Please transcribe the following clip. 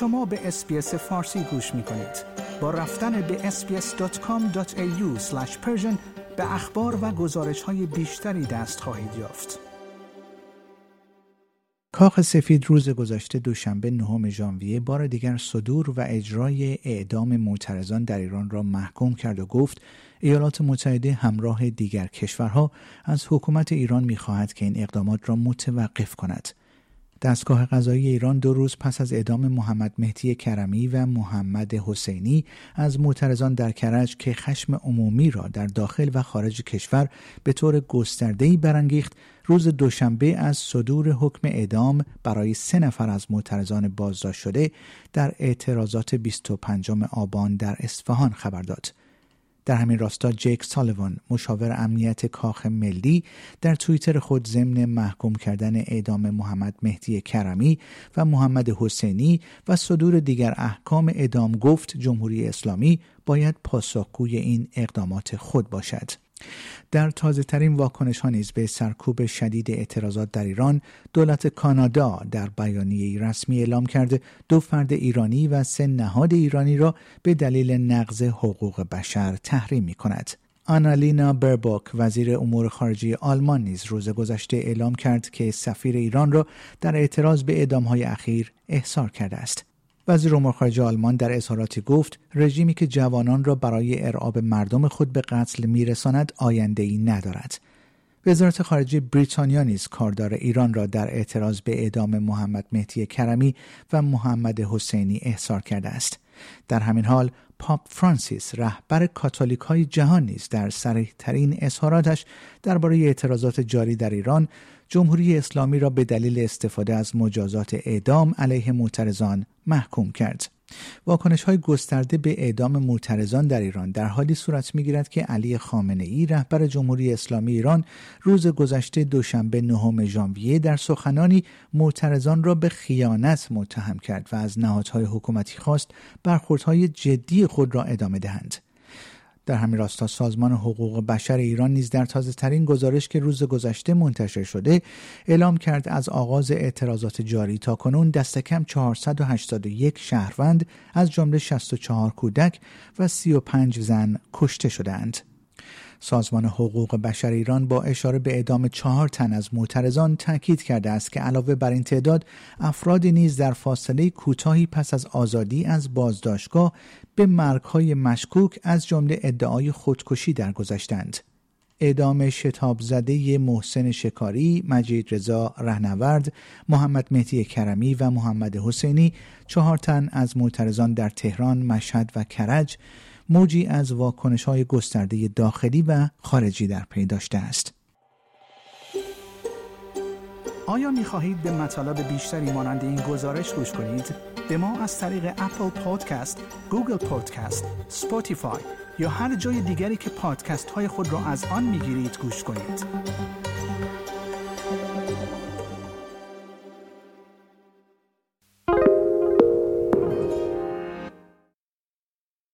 شما به اسپیس فارسی گوش می کنید. با رفتن به sbs.com.au به اخبار و گزارش های بیشتری دست خواهید یافت. کاخ سفید روز گذشته دوشنبه نهم ژانویه بار دیگر صدور و اجرای اعدام معترضان در ایران را محکوم کرد و گفت ایالات متحده همراه دیگر کشورها از حکومت ایران می‌خواهد که این اقدامات را متوقف کند. دستگاه قضایی ایران دو روز پس از اعدام محمد مهدی کرمی و محمد حسینی از معترضان در کرج که خشم عمومی را در داخل و خارج کشور به طور گسترده‌ای برانگیخت روز دوشنبه از صدور حکم اعدام برای سه نفر از معترضان بازداشت شده در اعتراضات 25 آبان در اصفهان خبر داد. در همین راستا جیک سالیوان مشاور امنیت کاخ ملی در توییتر خود ضمن محکوم کردن اعدام محمد مهدی کرمی و محمد حسینی و صدور دیگر احکام اعدام گفت جمهوری اسلامی باید پاسخگوی این اقدامات خود باشد. در تازه ترین واکنش ها نیز به سرکوب شدید اعتراضات در ایران دولت کانادا در بیانیه رسمی اعلام کرده دو فرد ایرانی و سه نهاد ایرانی را به دلیل نقض حقوق بشر تحریم می کند. آنالینا بربوک وزیر امور خارجه آلمان نیز روز گذشته اعلام کرد که سفیر ایران را در اعتراض به های اخیر احضار کرده است. وزیر امور خارجه آلمان در اظهاراتی گفت رژیمی که جوانان را برای ارعاب مردم خود به قتل میرساند آینده ای ندارد. وزارت خارجه بریتانیا نیز کاردار ایران را در اعتراض به اعدام محمد مهدی کرمی و محمد حسینی احضار کرده است. در همین حال پاپ فرانسیس رهبر کاتولیک های جهان نیز در سریح ترین اظهاراتش درباره اعتراضات جاری در ایران جمهوری اسلامی را به دلیل استفاده از مجازات اعدام علیه معترضان محکوم کرد. واکنش های گسترده به اعدام معترضان در ایران در حالی صورت می گیرد که علی خامنه ای رهبر جمهوری اسلامی ایران روز گذشته دوشنبه نهم ژانویه در سخنانی معترضان را به خیانت متهم کرد و از نهادهای حکومتی خواست برخوردهای جدی خود را ادامه دهند. در همین راستا سازمان حقوق بشر ایران نیز در تازه ترین گزارش که روز گذشته منتشر شده اعلام کرد از آغاز اعتراضات جاری تا کنون دست کم 481 شهروند از جمله 64 کودک و 35 زن کشته شدهاند. سازمان حقوق بشر ایران با اشاره به اعدام چهار تن از معترضان تاکید کرده است که علاوه بر این تعداد افرادی نیز در فاصله کوتاهی پس از آزادی از بازداشتگاه به مرگهای مشکوک از جمله ادعای خودکشی درگذشتند. اعدام شتاب زده محسن شکاری، مجید رضا رهنورد، محمد مهدی کرمی و محمد حسینی چهار تن از معترضان در تهران، مشهد و کرج موجی از واکنش های گسترده داخلی و خارجی در پی داشته است. آیا می خواهید به مطالب بیشتری مانند این گزارش گوش کنید؟ به ما از طریق Apple Podcast، Google Podcast، Spotify یا هر جای دیگری که پادکست های خود را از آن می گیرید گوش کنید.